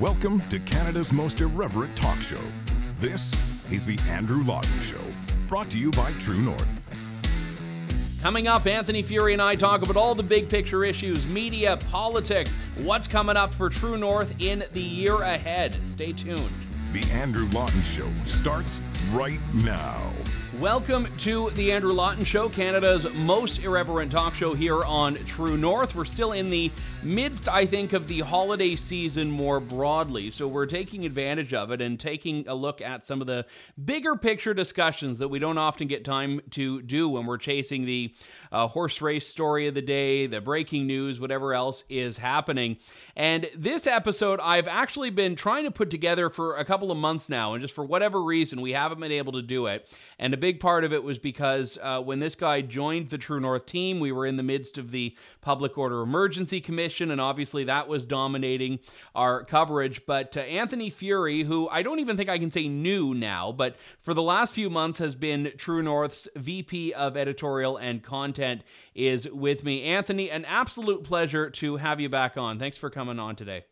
Welcome to Canada's most irreverent talk show. This is The Andrew Lawton Show, brought to you by True North. Coming up, Anthony Furey and I talk about all the big picture issues, media, politics, what's coming up for True North in the year ahead. Stay tuned. The Andrew Lawton Show starts right now. Welcome to the Andrew Lawton Show, Canada's most irreverent talk show here on True North. We're still in the midst, I think, of the holiday season more broadly. So we're taking advantage of it and taking a look at some of the bigger picture discussions that we don't often get time to do when we're chasing the uh, horse race story of the day, the breaking news, whatever else is happening. And this episode, I've actually been trying to put together for a couple of months now. And just for whatever reason, we haven't been able to do it. And a big part of it was because uh, when this guy joined the True North team, we were in the midst of the Public Order Emergency Commission, and obviously that was dominating our coverage. But uh, Anthony Furey, who I don't even think I can say new now, but for the last few months has been True North's VP of Editorial and Content, is with me. Anthony, an absolute pleasure to have you back on. Thanks for coming on today.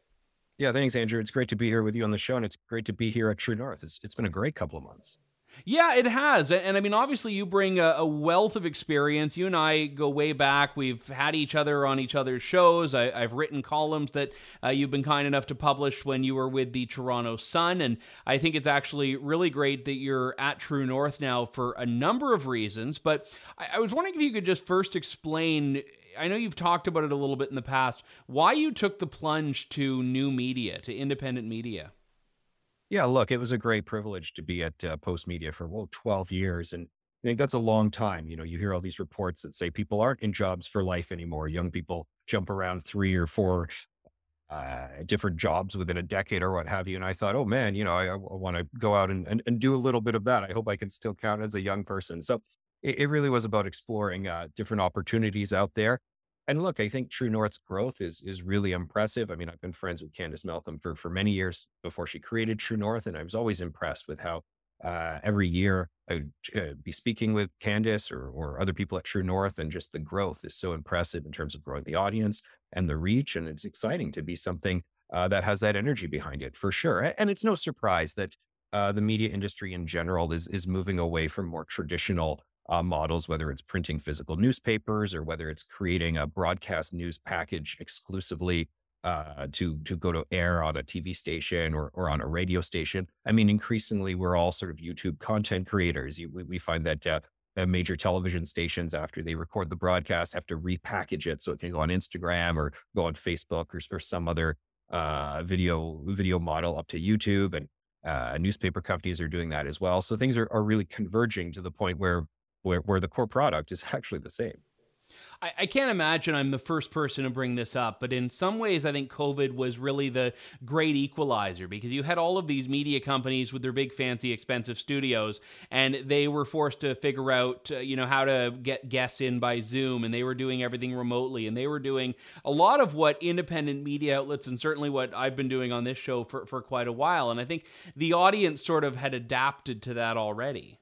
Yeah, thanks, Andrew. It's great to be here with you on the show, and it's great to be here at True North. It's, it's been a great couple of months. Yeah, it has. And I mean, obviously, you bring a, a, wealth of experience. You and I go way back. We've had each other on each other's shows. I, have written columns that uh, you've been kind enough to publish when you were with the Toronto Sun. And I think it's actually really great that you're at True North now for a number of reasons. But I, I was wondering if you could just first explain. I know you've talked about it a little bit in the past. Why you took the plunge to new media, to independent media? Yeah, look, it was a great privilege to be at uh, Postmedia for well 12 years and I think that's a long time. You know, you hear all these reports that say people aren't in jobs for life anymore. Young people jump around three or four uh, different jobs within a decade or what have you. And I thought, oh man, you know, I, I want to go out and, and, and, do a little bit of that. I hope I can still count as a young person. So it, it really was about exploring uh, different opportunities out there and look, I think True North's growth is is really impressive. I mean, I've been friends with Candice Malcolm for for many years before she created True North, and I was always impressed with how uh, every year I would uh, be speaking with Candice or or other people at True North, and just the growth is so impressive in terms of growing the audience and the reach, and it's exciting to be something uh, that has that energy behind it for sure. And it's no surprise that uh, the media industry in general is is moving away from more traditional uh, models, whether it's printing physical newspapers or whether it's creating a broadcast news package exclusively uh, to to go to air on a TV station or or on a radio station. I mean, increasingly, we're all sort of YouTube content creators. You, we, we, find that uh, major television stations, after they record the broadcast, have to repackage it so it can go on Instagram or go on Facebook or, or some other uh, video video model up to YouTube. And uh, newspaper companies are doing that as well. So things are, are really converging to the point where where, where the core product is actually the same. I, I can't imagine I'm the first person to bring this up, but in some ways, I think COVID was really the great equalizer because you had all of these media companies with their big, fancy, expensive studios, and they were forced to figure out, uh, you know, how to get guests in by Zoom, and they were doing everything remotely, and they were doing a lot of what independent media outlets and certainly what I've been doing on this show for, for quite a while. And I think the audience sort of had adapted to that already.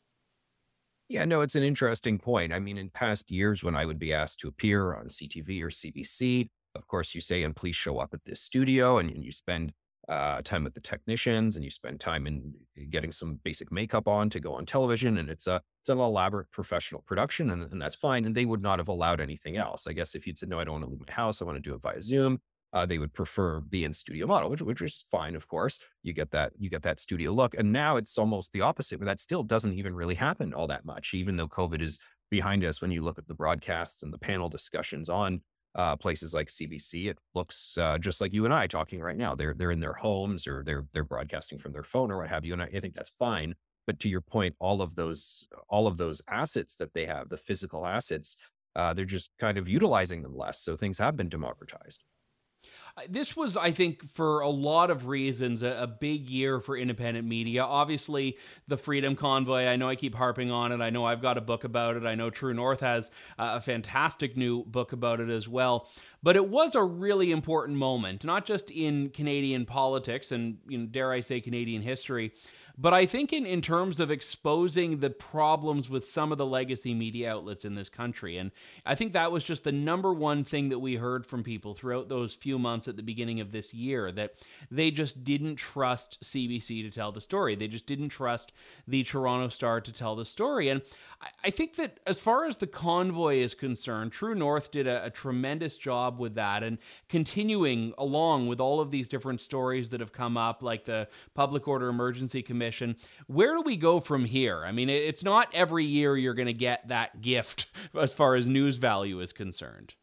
Yeah, no, it's an interesting point. I mean, in past years, when I would be asked to appear on CTV or CBC, of course, you say, and please show up at this studio, and, you spend uh, time with the technicians, and you spend time in getting some basic makeup on to go on television, and it's a it's an elaborate professional production, and, and that's fine. And they would not have allowed anything else. I guess if you'd said, no, I don't want to leave my house, I want to do it via Zoom, uh, they would prefer the in studio model, which which is fine, of course. You get that you get that studio look, and now it's almost the opposite. But that still doesn't even really happen all that much, even though COVID is behind us. When you look at the broadcasts and the panel discussions on uh, places like CBC, it looks uh, just like you and I talking right now. They're they're in their homes or they're they're broadcasting from their phone or what have you, and I, I think that's fine. But to your point, all of those all of those assets that they have, the physical assets, uh, they're just kind of utilizing them less. So things have been democratized. This was, I think, for a lot of reasons, a, a, big year for independent media. Obviously, the Freedom Convoy, I know I keep harping on it. I know I've got a book about it. I know True North has a fantastic new book about it as well. But it was a really important moment, not just in Canadian politics and, you know, dare I say, Canadian history But I think in, in terms of exposing the problems with some of the legacy media outlets in this country, and I think that was just the number one thing that we heard from people throughout those few months at the beginning of this year that they just didn't trust CBC to tell the story. They just didn't trust the Toronto Star to tell the story. And I, I think that as far as the convoy is concerned, True North did a, a tremendous job with that and continuing along with all of these different stories that have come up, like the Public Order Emergency Commission. Where do we go from here? I mean, it's not every year you're going to get that gift as far as news value is concerned.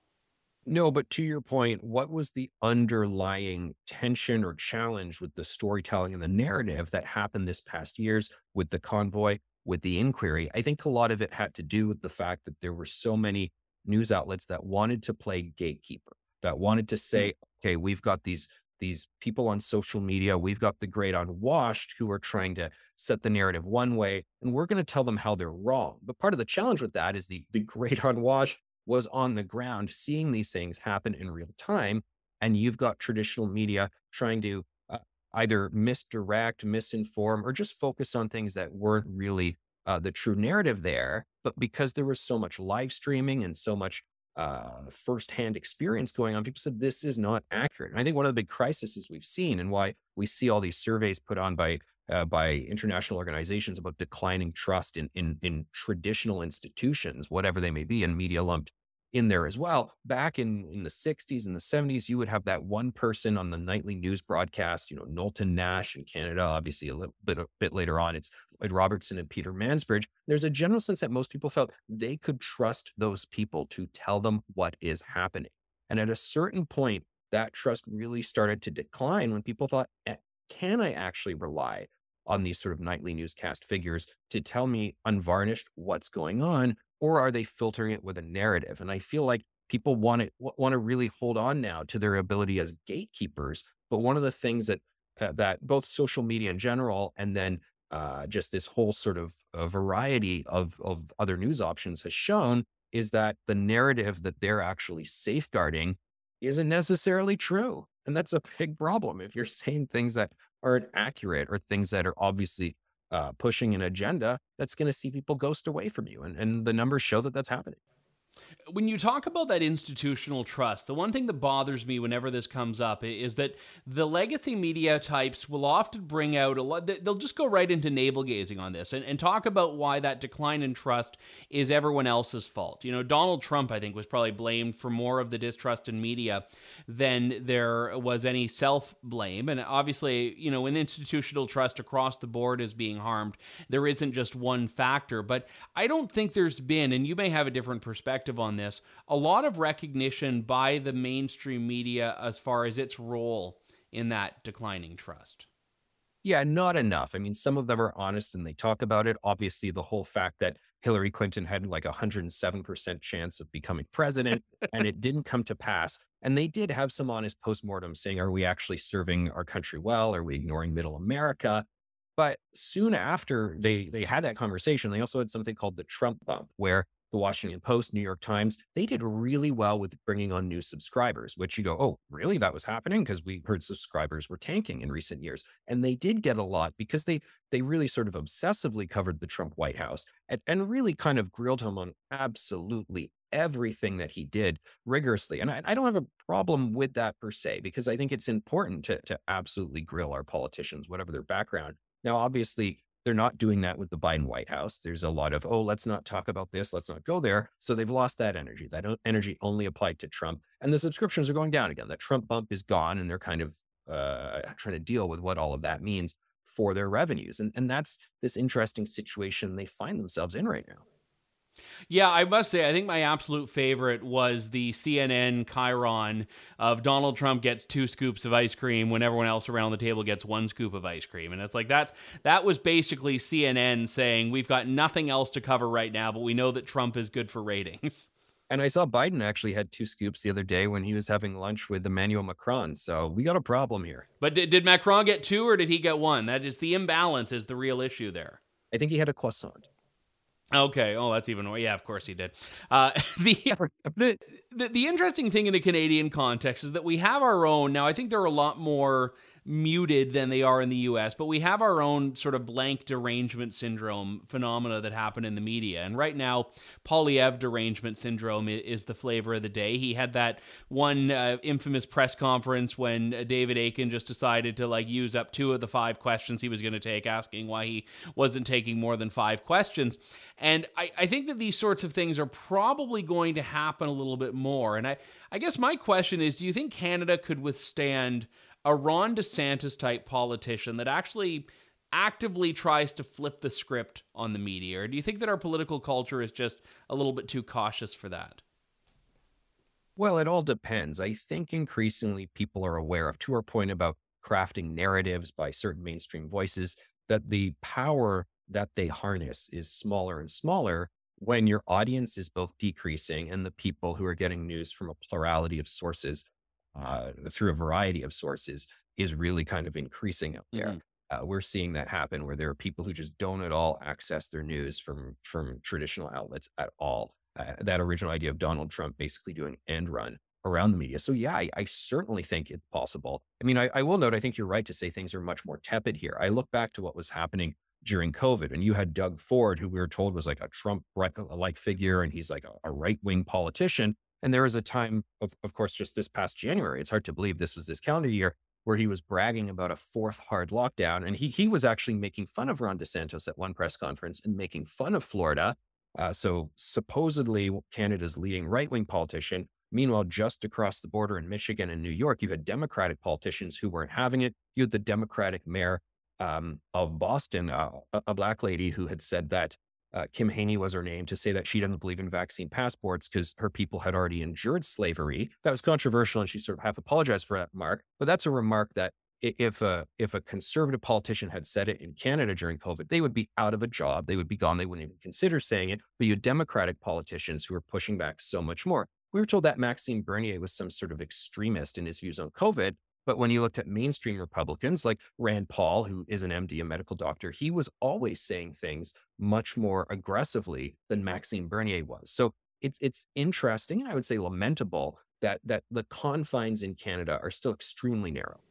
No, but to your point, what was the underlying tension or challenge with the storytelling and the narrative that happened this past years with the convoy, with the inquiry? I think a lot of it had to do with the fact that there were so many news outlets that wanted to play gatekeeper, that wanted to say, mm-hmm. okay, we've got these these people on social media, we've got the great unwashed who are trying to set the narrative one way, and we're going to tell them how they're wrong. But part of the challenge with that is the the great unwashed was on the ground seeing these things happen in real time. And you've got traditional media trying to uh, either misdirect, misinform, or just focus on things that weren't really uh, the true narrative there. But because there was so much live streaming and so much uh, firsthand experience going on, people said this is not accurate. And I think one of the big crises we've seen and why we see all these surveys put on by uh, by international organizations about declining trust in, in in traditional institutions, whatever they may be, and media lumped in there as well. Back in, in the 60s and the 70s, you would have that one person on the nightly news broadcast, you know, Knowlton Nash in Canada, obviously a little bit, a bit later on, it's Lloyd Robertson and Peter Mansbridge. There's a general sense that most people felt they could trust those people to tell them what is happening. And at a certain point, that trust really started to decline when people thought, eh, can I actually rely on these sort of nightly newscast figures to tell me unvarnished what's going on or are they filtering it with a narrative? And I feel like people want to want to really hold on now to their ability as gatekeepers. But one of the things that uh, that both social media in general and then uh, just this whole sort of uh, variety of of other news options has shown is that the narrative that they're actually safeguarding isn't necessarily true. And that's a big problem. If you're saying things that aren't accurate or things that are obviously uh, pushing an agenda that's going to see people ghost away from you. And, and the numbers show that that's happening when you talk about that institutional trust, the one thing that bothers me whenever this comes up is that the legacy media types will often bring out a lot, they'll just go right into navel gazing on this and, and talk about why that decline in trust is everyone else's fault. You know, Donald Trump, I think, was probably blamed for more of the distrust in media than there was any self blame. And obviously, you know, when institutional trust across the board is being harmed, there isn't just one factor. But I don't think there's been, and you may have a different perspective on this, a lot of recognition by the mainstream media as far as its role in that declining trust. Yeah, not enough. I mean, some of them are honest and they talk about it. Obviously, the whole fact that Hillary Clinton had like a 107% chance of becoming president and it didn't come to pass. And they did have some honest postmortem saying, are we actually serving our country well? Are we ignoring middle America? But soon after they they had that conversation, they also had something called the Trump bump, where the Washington Post, New York Times, they did really well with bringing on new subscribers, which you go, oh, really? That was happening? Because we heard subscribers were tanking in recent years. And they did get a lot because they they really sort of obsessively covered the Trump White House and, and really kind of grilled him on absolutely everything that he did rigorously. And I, I, don't have a problem with that per se, because I think it's important to, to absolutely grill our politicians, whatever their background. Now, obviously, they're not doing that with the Biden White House. There's a lot of, oh, let's not talk about this, let's not go there. So they've lost that energy. That energy only applied to Trump. And the subscriptions are going down again. The Trump bump is gone, and they're kind of uh, trying to deal with what all of that means for their revenues. And, and that's this interesting situation they find themselves in right now. Yeah, I must say, I think my absolute favorite was the CNN Chiron of Donald Trump gets two scoops of ice cream when everyone else around the table gets one scoop of ice cream. And it's like that's that was basically CNN saying we've got nothing else to cover right now, but we know that Trump is good for ratings. And I saw Biden actually had two scoops the other day when he was having lunch with Emmanuel Macron. So we got a problem here. But did, did Macron get two or did he get one? That is the imbalance is the real issue there. I think he had a croissant. Okay. Oh, that's even more. Yeah, of course he did. Uh, the, the, the the interesting thing in the Canadian context is that we have our own now. I think there are a lot more muted than they are in the US, but we have our own sort of blank derangement syndrome phenomena that happen in the media. And right now, Poilievre derangement syndrome is the flavor of the day. He had that one uh, infamous press conference when uh, David Akin just decided to like use up two of the five questions he was going to take, asking why he wasn't taking more than five questions. And I, I think that these sorts of things are probably going to happen a little bit more. And I, I guess my question is do you think Canada could withstand a Ron DeSantis type politician that actually actively tries to flip the script on the media? Or do you think that our political culture is just a little bit too cautious for that? Well, it all depends. I think increasingly people are aware of, to our point about crafting narratives by certain mainstream voices, that the power that they harness is smaller and smaller when your audience is both decreasing and the people who are getting news from a plurality of sources uh, through a variety of sources is really kind of increasing out there. Mm-hmm. Uh, we're seeing that happen where there are people who just don't at all access their news from from traditional outlets at all. Uh, that original idea of Donald Trump basically doing end run around the media. So yeah, I, I certainly think it's possible. I mean, I, I, will note, I think you're right to say things are much more tepid here. I look back to what was happening during COVID, and you had Doug Ford, who we were told was like a Trump like figure, and he's like a, a right wing politician. And there was a time, of, of course, just this past January, it's hard to believe this was this calendar year, where he was bragging about a fourth hard lockdown. And he, he was actually making fun of Ron DeSantis at one press conference and making fun of Florida. Uh, so, supposedly, Canada's leading right wing politician. Meanwhile, just across the border in Michigan and New York, you had Democratic politicians who weren't having it. You had the Democratic mayor um, of Boston, uh, a, a black lady who had said that uh, Kim Janey was her name, to say that she doesn't believe in vaccine passports because her people had already endured slavery. That was controversial, and she sort of half apologized for that remark. But that's a remark that if a if a conservative politician had said it in Canada during COVID, they would be out of a job. They would be gone. They wouldn't even consider saying it. But you had Democratic politicians who are pushing back so much more. We were told that Maxime Bernier was some sort of extremist in his views on COVID. But when you looked at mainstream Republicans like Rand Paul, who is an MD, a medical doctor, he was always saying things much more aggressively than Maxime Bernier was. So it's it's interesting and I would say lamentable that that the confines in Canada are still extremely narrow.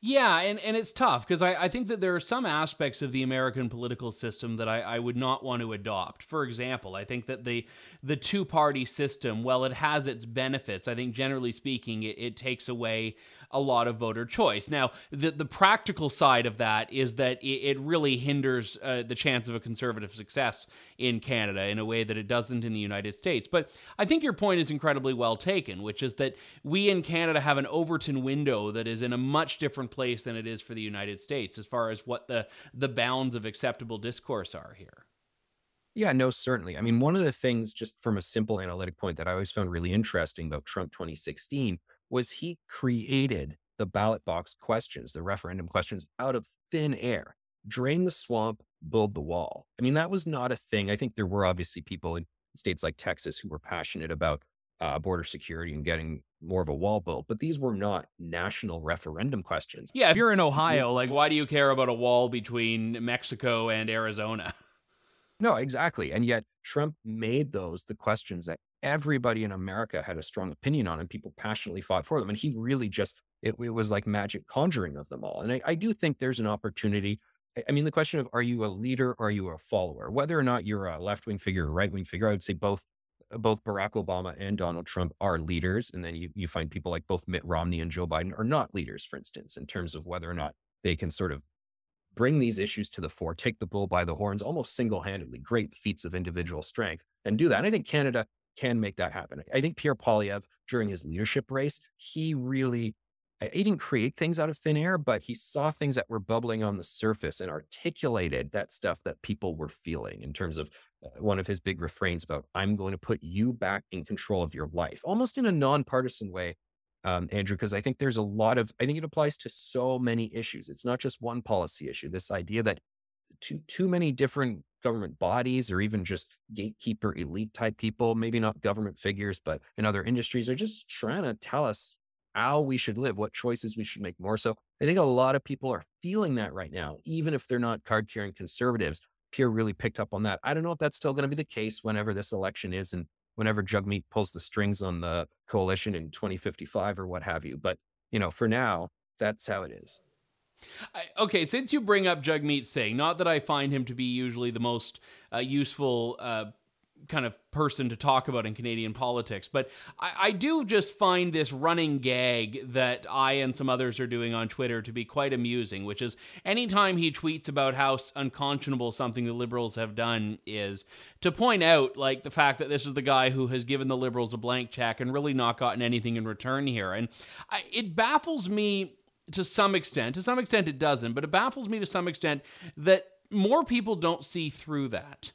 Yeah, and, and it's tough because I, I think that there are some aspects of the American political system that I, I would not want to adopt. For example, I think that the the two party system, well, it has its benefits. I think generally speaking, it, it takes away a lot of voter choice. Now, the the practical side of that is that it, it really hinders uh, the chance of a conservative success in Canada in a way that it doesn't in the United States. But I think your point is incredibly well taken, which is that we in Canada have an Overton window that is in a much different place than it is for the United States as far as what the the bounds of acceptable discourse are here. Yeah, no, certainly. I mean, one of the things, just from a simple analytic point, that I always found really interesting about Trump 2016 was he created the ballot box questions, the referendum questions out of thin air, drain the swamp, build the wall. I mean, that was not a thing. I think there were obviously people in states like Texas who were passionate about uh, border security and getting more of a wall built, but these were not national referendum questions. Yeah, if you're in Ohio, like, why do you care about a wall between Mexico and Arizona? No, exactly. And yet Trump made those the questions that everybody in America had a strong opinion on and people passionately fought for them. And he really just, it, it was like magic conjuring of them all. And I, I do think there's an opportunity. I mean, the question of are you a leader or are you a follower? Whether or not you're a left wing figure or right wing figure, I would say both uh, both Barack Obama and Donald Trump are leaders. And then you, you find people like both Mitt Romney and Joe Biden are not leaders, for instance, in terms of whether or not they can sort of bring these issues to the fore, take the bull by the horns almost single handedly, great feats of individual strength, and do that. And I think Canada can make that happen. I think Pierre Poilievre, during his leadership race, he really he didn't create things out of thin air, but he saw things that were bubbling on the surface and articulated that stuff that people were feeling in terms of uh, one of his big refrains about, I'm going to put you back in control of your life, almost in a nonpartisan way, um, Andrew, because I think there's a lot of, I think it applies to so many issues. It's not just one policy issue. This idea that too too many different government bodies or even just gatekeeper elite type people, maybe not government figures, but in other industries are just trying to tell us how we should live, what choices we should make more. So I think a lot of people are feeling that right now, even if they're not card carrying conservatives. Pierre really picked up on that. I don't know if that's still going to be the case whenever this election is and whenever Jagmeet pulls the strings on the coalition in 2055 or what have you. But, you know, for now, that's how it is. I, okay, since you bring up Jagmeet Singh, not that I find him to be usually the most uh, useful uh, kind of person to talk about in Canadian politics. But I, I, do just find this running gag that I and some others are doing on Twitter to be quite amusing, which is anytime he tweets about how unconscionable something the Liberals have done is, to point out like the fact that this is the guy who has given the Liberals a blank check and really not gotten anything in return here. And I, it baffles me to some extent. To some extent, it doesn't, but it baffles me to some extent that more people don't see through that.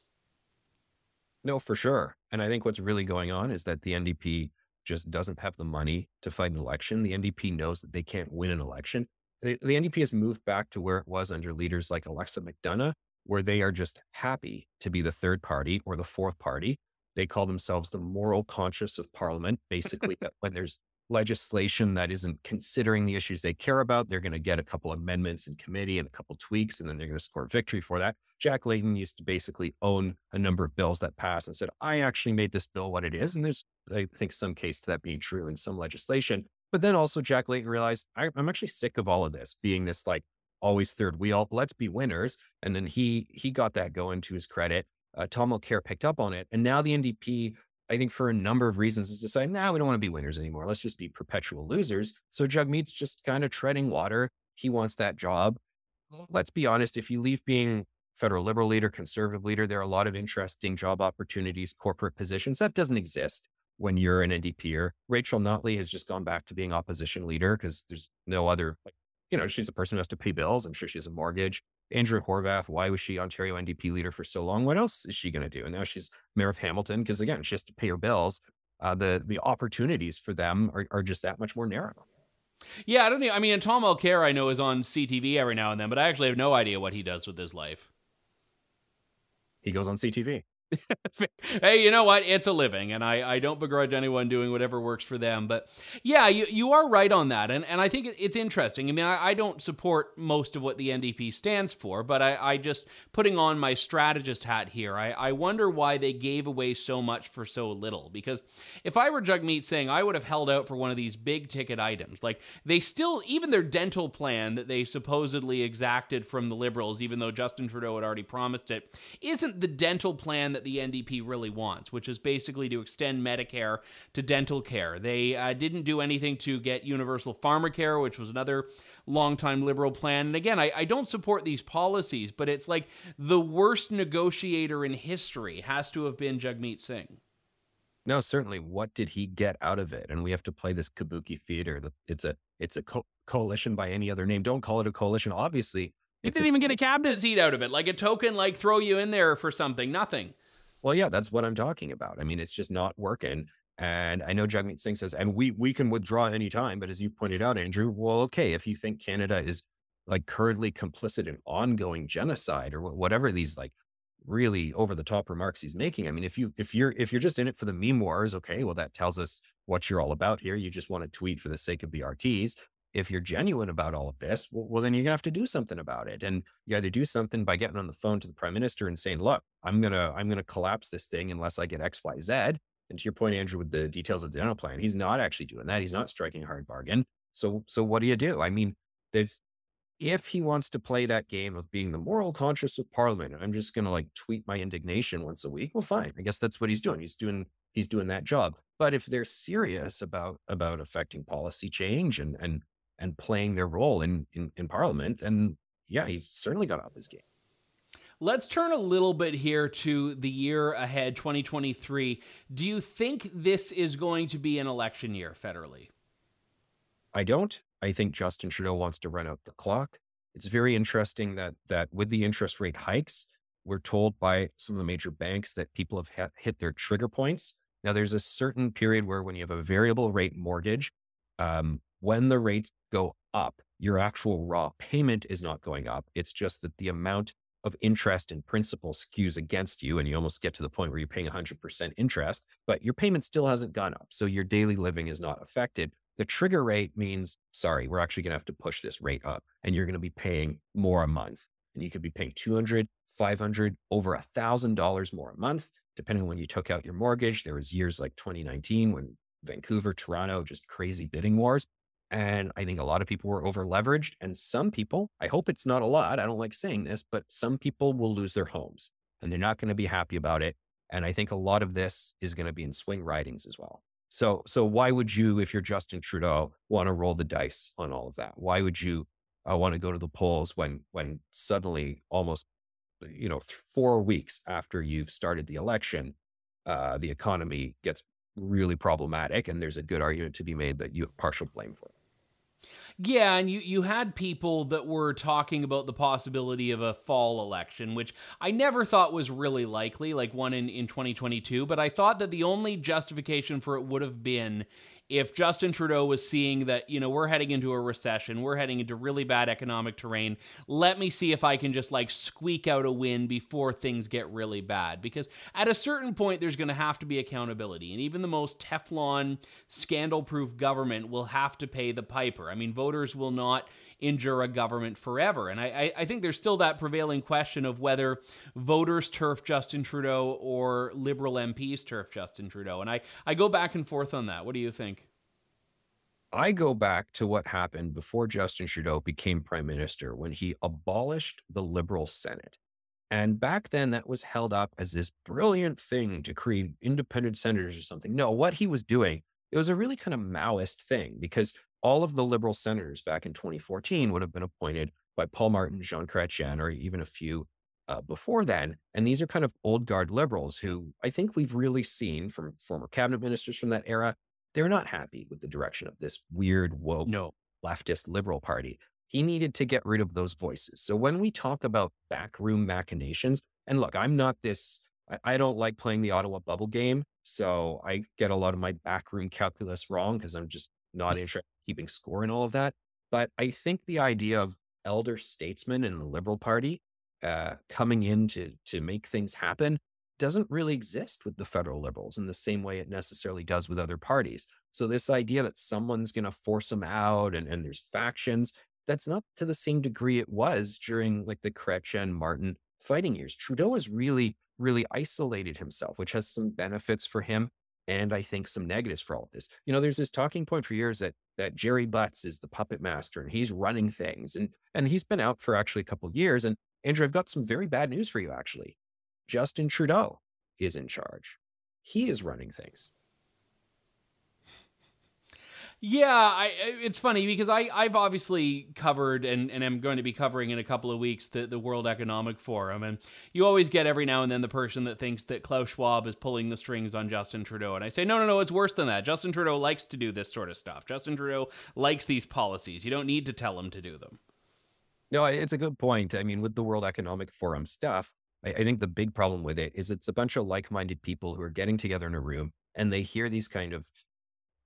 No, for sure. And I think what's really going on is that the NDP just doesn't have the money to fight an election. The NDP knows that they can't win an election. The, the NDP has moved back to where it was under leaders like Alexa McDonough, where they are just happy to be the third party or the fourth party. They call themselves the moral conscience of parliament. Basically, when there's legislation that isn't considering the issues they care about. They're going to get a couple amendments in committee and a couple tweaks, and then they're going to score victory for that. Jack Layton used to basically own a number of bills that passed and said, I actually made this bill what it is. And there's, I think, some case to that being true in some legislation. But then also Jack Layton realized, I'm actually sick of all of this being this like always third wheel. Let's be winners. And then he he got that going to his credit. Uh, Tom Mulcair picked up on it. And now the NDP I think for a number of reasons, is decide, now nah, we don't want to be winners anymore. Let's just be perpetual losers. So Jagmeet's just kind of treading water. He wants that job. Let's be honest, if you leave being federal liberal leader, conservative leader, there are a lot of interesting job opportunities, corporate positions. That doesn't exist when you're an NDPer. Rachel Notley has just gone back to being opposition leader because there's no other, like, you know, she's a person who has to pay bills. I'm sure she has a mortgage. Andrea Horwath, why was she Ontario NDP leader for so long? What else is she going to do? And now she's mayor of Hamilton because again, she has to pay her bills. Uh, the the opportunities for them are, are just that much more narrow. Yeah, I don't know. I mean, and Tom Mulcair I know is on CTV every now and then, but I actually have no idea what he does with his life. He goes on CTV. Hey, you know what? It's a living, and I, I don't begrudge anyone doing whatever works for them. But yeah, you, you are right on that. And, and I think it's interesting. I mean, I, I don't support most of what the NDP stands for, but I, I just, putting on my strategist hat here, I, I wonder why they gave away so much for so little. Because if I were Jagmeet Singh I would have held out for one of these big ticket items. Like, they still, even their dental plan that they supposedly exacted from the Liberals, even though Justin Trudeau had already promised it, isn't the dental plan that the NDP really wants, which is basically to extend Medicare to dental care. They uh, didn't do anything to get universal pharmacare, which was another longtime liberal plan. And again, I, I don't support these policies, but it's like the worst negotiator in history has to have been Jagmeet Singh. No, certainly. What did he get out of it? And we have to play this kabuki theater. It's a it's a co- coalition by any other name. Don't call it a coalition. Obviously, he didn't even get a cabinet seat out of it, like a token, like throw you in there for something. Nothing. Well, yeah, that's what I'm talking about. I mean, it's just not working. And I know Jagmeet Singh says, and we we can withdraw anytime. But as you pointed out, Andrew, well, okay, if you think Canada is like currently complicit in ongoing genocide or whatever these like really over the top remarks he's making. I mean, if you if you're if you're just in it for the meme wars, okay, well that tells us what you're all about here. You just want to tweet for the sake of the RTs if you're genuine about all of this, well, well, then you're gonna have to do something about it. And you either do something by getting on the phone to the prime minister and saying, look, I'm gonna, I'm gonna collapse this thing unless I get X, Y, Z. And to your point, Andrew, with the details of the dental plan, he's not actually doing that. He's not striking a hard bargain. So, so what do you do? I mean, there's, if he wants to play that game of being the moral conscience of parliament, I'm just going to like tweet my indignation once a week. Well, fine. I guess that's what he's doing. He's doing, he's doing that job. But if they're serious about, about affecting policy change and, and and playing their role in, in, in Parliament. And yeah, he's certainly got up his game. Let's turn a little bit here to the year ahead, 2023. Do you think this is going to be an election year federally? I don't. I think Justin Trudeau wants to run out the clock. It's very interesting that that with the interest rate hikes, we're told by some of the major banks that people have hit their trigger points. Now, there's a certain period where when you have a variable rate mortgage, um, when the rates go up, your actual raw payment is not going up. It's just that the amount of interest and principal skews against you, and you almost get to the point where you're paying 100% interest, but your payment still hasn't gone up. So your daily living is not affected. The trigger rate means, sorry, we're actually going to have to push this rate up, and you're going to be paying more a month. And you could be paying 200, 500, over a thousand dollars more a month, depending on when you took out your mortgage. There was years like 2019 when Vancouver, Toronto, just crazy bidding wars And I think a lot of people were over leveraged. And some people, I hope it's not a lot. I don't like saying this, but some people will lose their homes and they're not going to be happy about it. And I think a lot of this is going to be in swing ridings as well. So, so why would you, if you're Justin Trudeau, want to roll the dice on all of that? Why would you uh, want to go to the polls when, when suddenly, almost, you know, th- four weeks after you've started the election, uh, the economy gets really problematic, and there's a good argument to be made that you have partial blame for it. Yeah, and you, you had people that were talking about the possibility of a fall election, which I never thought was really likely, like one in, in 2022. But I thought that the only justification for it would have been if Justin Trudeau was seeing that, you know, we're heading into a recession, we're heading into really bad economic terrain, let me see if I can just like squeak out a win before things get really bad. Because at a certain point, there's going to have to be accountability. And even the most Teflon, scandal proof government will have to pay the piper. I mean, voters will not endure a government forever. And I, I, think there's still that prevailing question of whether voters turf Justin Trudeau or Liberal MPs turf Justin Trudeau. And I, I go back and forth on that. What do you think? I go back to what happened before Justin Trudeau became prime minister when he abolished the Liberal Senate. And back then, that was held up as this brilliant thing to create independent senators or something. No, what he was doing, it was a really kind of Maoist thing because all of the liberal senators back in 2014 would have been appointed by Paul Martin, Jean Chrétien, or even a few uh, before then. And these are kind of old guard liberals who I think we've really seen from former cabinet ministers from that era. They're not happy with the direction of this weird, woke, no. leftist liberal party. He needed to get rid of those voices. So when we talk about backroom machinations, and look, I'm not this, I, I don't like playing the Ottawa bubble game. So I get a lot of my backroom calculus wrong because I'm just not interested in keeping score and all of that. But I think the idea of elder statesmen in the Liberal Party uh, coming in to, to make things happen doesn't really exist with the federal liberals in the same way it necessarily does with other parties. So this idea that someone's going to force them out and, and there's factions, that's not to the same degree it was during like the Chrétien Martin fighting years. Trudeau has really, really isolated himself, which has some benefits for him and I think some negatives for all of this. You know, there's this talking point for years that that Gerry Butts is the puppet master and he's running things, and and he's been out for actually a couple years. And Andrew, I've got some very bad news for you. Actually, Justin Trudeau is in charge. He is running things. Yeah, I, it's funny because I, I've obviously covered and, and am going to be covering in a couple of weeks the, the World Economic Forum. And you always get every now and then the person that thinks that Klaus Schwab is pulling the strings on Justin Trudeau. And I say, no, no, no, it's worse than that. Justin Trudeau likes to do this sort of stuff. Justin Trudeau likes these policies. You don't need to tell him to do them. No, it's a good point. I mean, with the World Economic Forum stuff, I, I think the big problem with it is it's a bunch of like minded people who are getting together in a room and they hear these kind of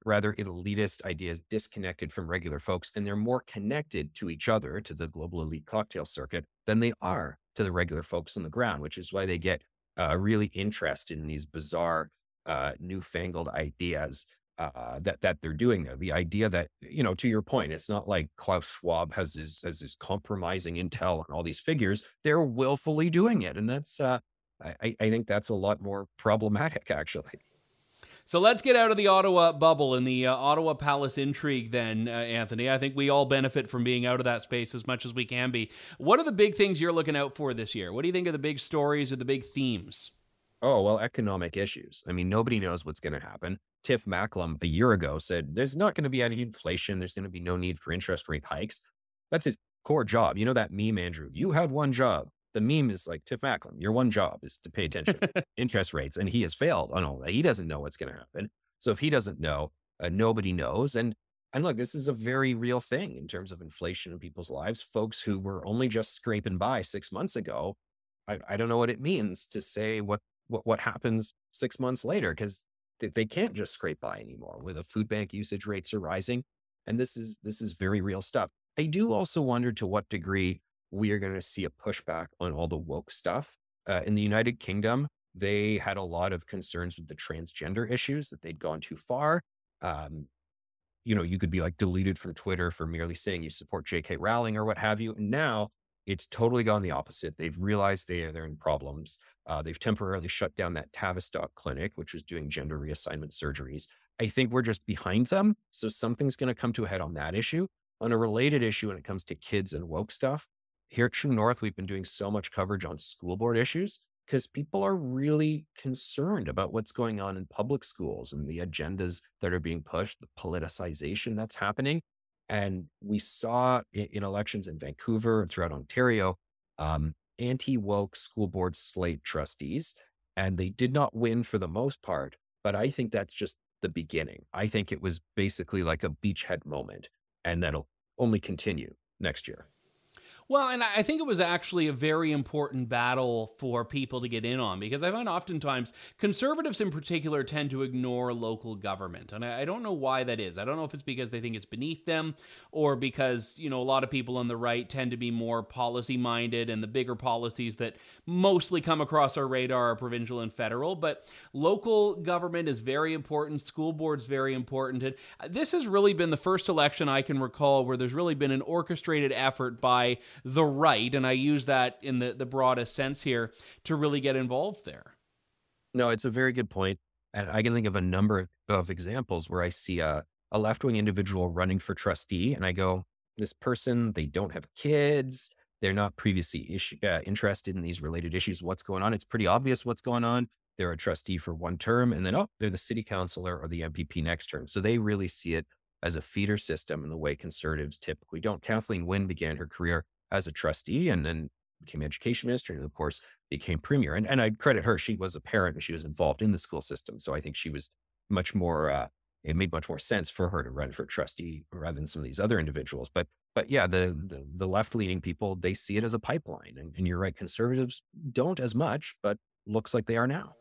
rather elitist ideas disconnected from regular folks, and they're more connected to each other, to the global elite cocktail circuit, than they are to the regular folks on the ground, which is why they get uh, really interested in these bizarre, uh, newfangled ideas uh, that that they're doing there. The idea that you know, to your point, it's not like Klaus Schwab has his has his compromising intel on all these figures. They're willfully doing it, and that's uh, I, I think that's a lot more problematic, actually. So let's get out of the Ottawa bubble and the uh, Ottawa Palace intrigue, then, uh, Anthony. I think we all benefit from being out of that space as much as we can be. What are the big things you're looking out for this year? What do you think are the big stories or the big themes? Oh, well, economic issues. I mean, nobody knows what's going to happen. Tiff Macklem a year ago said there's not going to be any inflation. There's going to be no need for interest rate hikes. That's his core job. You know that meme, Andrew? You had one job the meme is like Tiff Macklem, your one job is to pay attention to interest rates. And he has failed on all that. He doesn't know what's going to happen. So if he doesn't know, uh, nobody knows. And and look, this is a very real thing in terms of inflation in people's lives. Folks who were only just scraping by six months ago, I, I don't know what it means to say what what, what happens six months later because they, they can't just scrape by anymore. With the food bank usage rates are rising, and this is this is very real stuff. I do also wonder to what degree we are going to see a pushback on all the woke stuff. Uh, in the United Kingdom, they had a lot of concerns with the transgender issues that they'd gone too far. Um, you know, you could be like deleted from Twitter for merely saying you support J.K. Rowling or what have you. And now it's totally gone the opposite. They've realized they are they're in problems. Uh, they've temporarily shut down that Tavistock clinic, which was doing gender reassignment surgeries. I think we're just behind them. So something's going to come to a head on that issue. On a related issue, when it comes to kids and woke stuff, here at True North, we've been doing so much coverage on school board issues because people are really concerned about what's going on in public schools and the agendas that are being pushed, the politicization that's happening. And we saw in, elections in Vancouver and throughout Ontario, um, anti woke school board slate trustees, and they did not win for the most part. But I think that's just the beginning. I think it was basically like a beachhead moment, and that'll only continue next year. Well, and I think it was actually a very important battle for people to get in on because I find oftentimes conservatives in particular tend to ignore local government. And I don't know why that is. I don't know if it's because they think it's beneath them or because, you know, a lot of people on the right tend to be more policy minded and the bigger policies that mostly come across our radar are provincial and federal. But local government is very important, school boards very important. And this has really been the first election I can recall where there's really been an orchestrated effort by the right, and I use that in the, the broadest sense here, to really get involved there. No, it's a very good point. And I can think of a number of examples where I see a, a left wing individual running for trustee, and I go, this person, they don't have kids. They're not previously issue, uh, interested in these related issues. What's going on? It's pretty obvious what's going on. They're a trustee for one term, and then, oh, they're the city councilor or the MPP next term. So they really see it as a feeder system in the way conservatives typically don't. Kathleen Wynne began her career as a trustee and then became education minister and of course became premier. And, and I credit her. She was a parent and she was involved in the school system. So I think she was much more, uh, it made much more sense for her to run for trustee rather than some of these other individuals. But, but yeah, the, the, the left leaning people, they see it as a pipeline and, and you're right. Conservatives don't as much, but looks like they are now.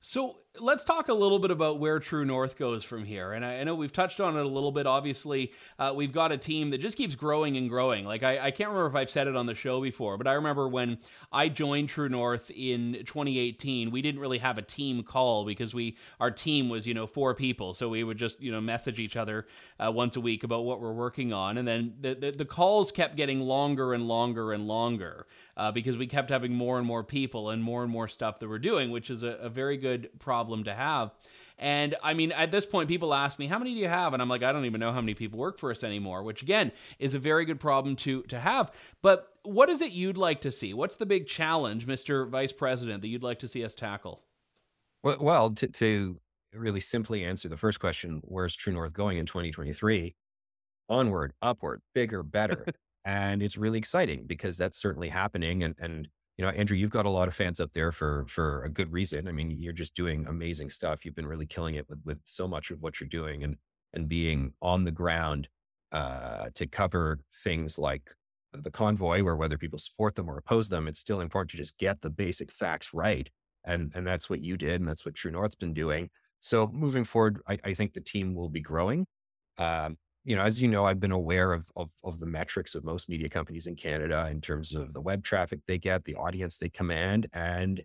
So let's talk a little bit about where True North goes from here. And I, I know we've touched on it a little bit. Obviously, uh, we've got a team that just keeps growing and growing. Like, I, I, can't remember if I've said it on the show before, but I remember when I joined True North in 2018, we didn't really have a team call because we, our team was, you know, four people. So we would just, you know, message each other uh, once a week about what we're working on. And then the, the, the calls kept getting longer and longer and longer uh, because we kept having more and more people and more and more stuff that we're doing, which is a, a very good problem to have. And I mean, at this point, people ask me, how many do you have? And I'm like, I don't even know how many people work for us anymore, which again is a very good problem to, to have. But what is it you'd like to see? What's the big challenge, Mr. Vice President, that you'd like to see us tackle? Well, well to, to really simply answer the first question, where's True North going in 2023? Onward, upward, bigger, better. and it's really exciting because that's certainly happening. And and you know, Andrew, you've got a lot of fans up there for for a good reason. I mean, you're just doing amazing stuff. You've been really killing it with with so much of what you're doing and and being on the ground uh, to cover things like the convoy, where whether people support them or oppose them, it's still important to just get the basic facts right. And and that's what you did, and that's what True North's been doing. So moving forward, I, I think the team will be growing. Um, you know, as you know, I've been aware of, of, of the metrics of most media companies in Canada in terms of the web traffic they get, the audience they command, and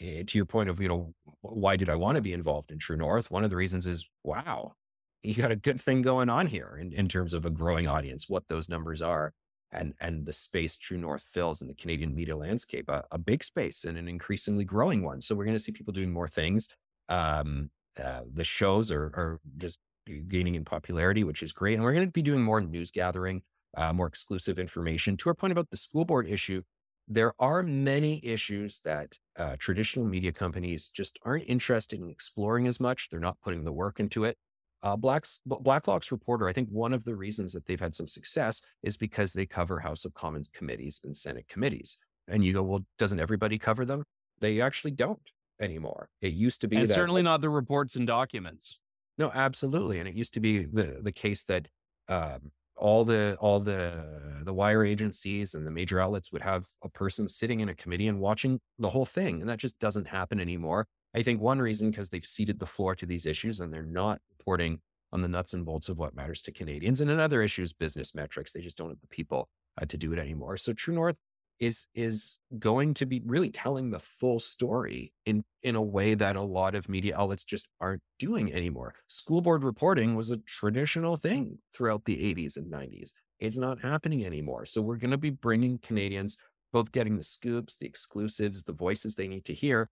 uh, to your point of you know why did I want to be involved in True North? One of the reasons is wow, you got a good thing going on here in, in terms of a growing audience, what those numbers are, and and the space True North fills in the Canadian media landscape, a, a big space and an increasingly growing one. So we're going to see people doing more things. Um, uh, the shows are are just gaining in popularity, which is great. And we're going to be doing more news gathering, uh, more exclusive information. To our point about the school board issue, there are many issues that uh, traditional media companies just aren't interested in exploring as much. They're not putting the work into it. Uh, Black's, Blacklock's reporter, I think one of the reasons that they've had some success is because they cover House of Commons committees and Senate committees. And you go, well, doesn't everybody cover them? They actually don't anymore. It used to be and that, certainly not the reports and documents. No, absolutely. And it used to be the the case that um, all the all the the wire agencies and the major outlets would have a person sitting in a committee and watching the whole thing, and that just doesn't happen anymore. I think one reason because they've ceded the floor to these issues and they're not reporting on the nuts and bolts of what matters to Canadians. And another issue is business metrics. They just don't have the people uh, to do it anymore. So True North is is going to be really telling the full story in in a way that a lot of media outlets just aren't doing anymore. School board reporting was a traditional thing throughout the 80s and 90s. It's not happening anymore. So we're going to be bringing Canadians both getting the scoops, the exclusives, the voices they need to hear,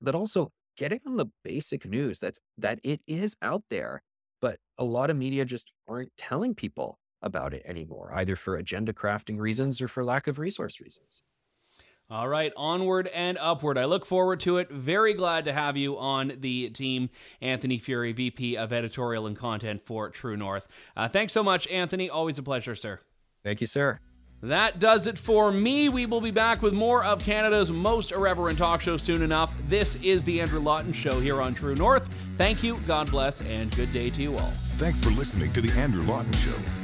but also getting on the basic news that's that it is out there, but a lot of media just aren't telling people about it anymore, either for agenda crafting reasons or for lack of resource reasons. All right, onward and upward. I look forward to it. Very glad to have you on the team, Anthony Furey, VP of Editorial and Content for True North. Uh, thanks so much, Anthony. Always a pleasure, sir. Thank you, sir. That does it for me. We will be back with more of Canada's most irreverent talk show soon enough. This is The Andrew Lawton Show here on True North. Thank you, God bless, and good day to you all. Thanks for listening to The Andrew Lawton Show.